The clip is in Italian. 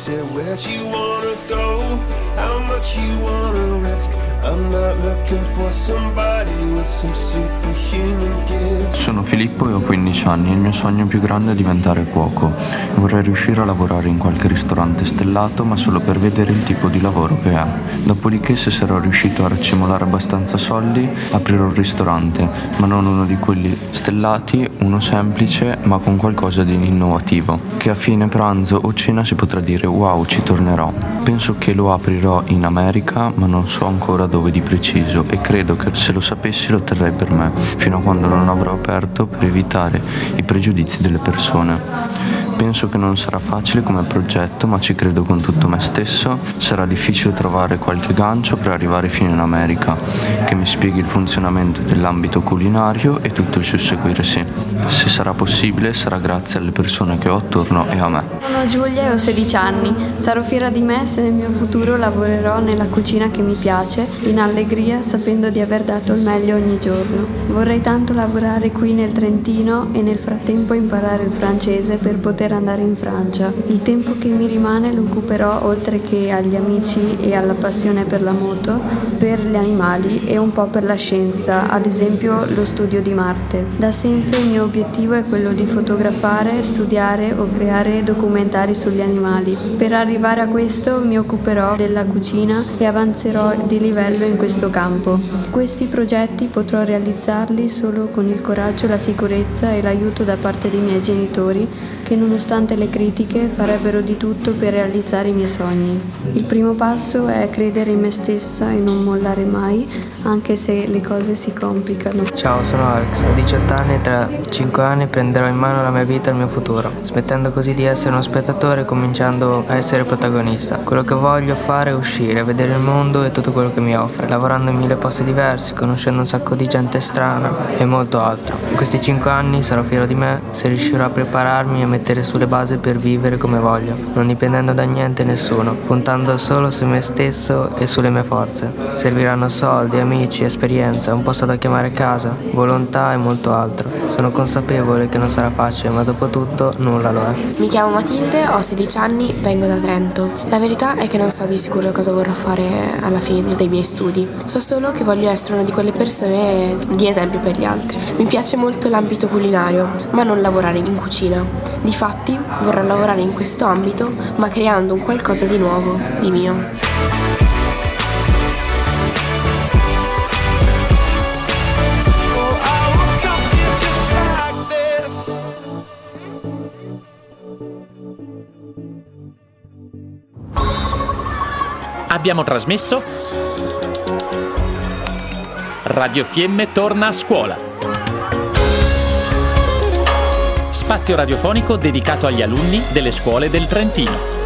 Said, Where'd you wanna go? How much you wanna risk? I'm not looking for somebody with some superhuman gifts. Sono Filippo e ho 15 anni il mio sogno più grande è diventare cuoco. Vorrei riuscire a lavorare in qualche ristorante stellato, ma solo per vedere il tipo di lavoro che è. Dopodiché, se sarò riuscito a raccimolare abbastanza soldi, aprirò un ristorante, ma non uno di quelli stellati, uno semplice, ma con qualcosa di innovativo, che a fine pranzo o cena si potrà dire wow, ci tornerò. Penso che lo aprirò in America, ma non so ancora dove di preciso e credo che se lo sapessi lo terrei per me, fino a quando non avrò aperto per evitare i pregiudizi delle persone. Penso che non sarà facile come progetto, ma ci credo con tutto me stesso. Sarà difficile trovare qualche gancio per arrivare fino in America, che mi spieghi il funzionamento dell'ambito culinario e tutto il susseguirsi. Se sarà possibile, sarà grazie alle persone che ho attorno e a me. Sono Giulia e ho 16 anni. Sarò fiera di me se nel mio futuro lavorerò nella cucina che mi piace, in allegria, sapendo di aver dato il meglio ogni giorno. Vorrei tanto lavorare qui nel Trentino e nel frattempo imparare il francese per poter andare in Francia. Il tempo che mi rimane lo occuperò, oltre che agli amici e alla passione per la moto, per gli animali e un po' per la scienza, ad esempio lo studio di Marte. Da sempre il mio obiettivo è quello di fotografare, studiare o creare documentari sugli animali. Per arrivare a questo mi occuperò della cucina e avanzerò di livello in questo campo. Questi progetti potrò realizzarli solo con il coraggio, la sicurezza e l'aiuto da parte dei miei genitori che nonostante le critiche farebbero di tutto per realizzare i miei sogni. Il primo passo è credere in me stessa e non mollare mai, anche se le cose si complicano. Ciao, sono Alex, ho 18 anni e tra 5 anni prenderò in mano la mia vita e il mio futuro, smettendo così di essere uno spettatore e cominciando a essere protagonista. Quello che voglio fare è uscire, vedere il mondo e tutto quello che mi offre, lavorando in mille posti diversi, conoscendo un sacco di gente strana e molto altro. In questi 5 anni sarò fiero di me se riuscirò a prepararmi e mettere mettere sulle basi per vivere come voglio, non dipendendo da niente e nessuno, puntando solo su me stesso e sulle mie forze. Serviranno soldi, amici, esperienza, un posto da chiamare casa, volontà e molto altro. Sono consapevole che non sarà facile, ma dopo tutto nulla lo è. Mi chiamo Matilde, ho 16 anni, vengo da Trento. La verità è che non so di sicuro cosa vorrò fare alla fine dei miei studi. So solo che voglio essere una di quelle persone di esempio per gli altri. Mi piace molto l'ambito culinario, ma non lavorare in cucina. Difatti vorrò lavorare in questo ambito, ma creando un qualcosa di nuovo, di mio. Abbiamo trasmesso Radio Fiemme torna a scuola. Spazio radiofonico dedicato agli alunni delle scuole del Trentino.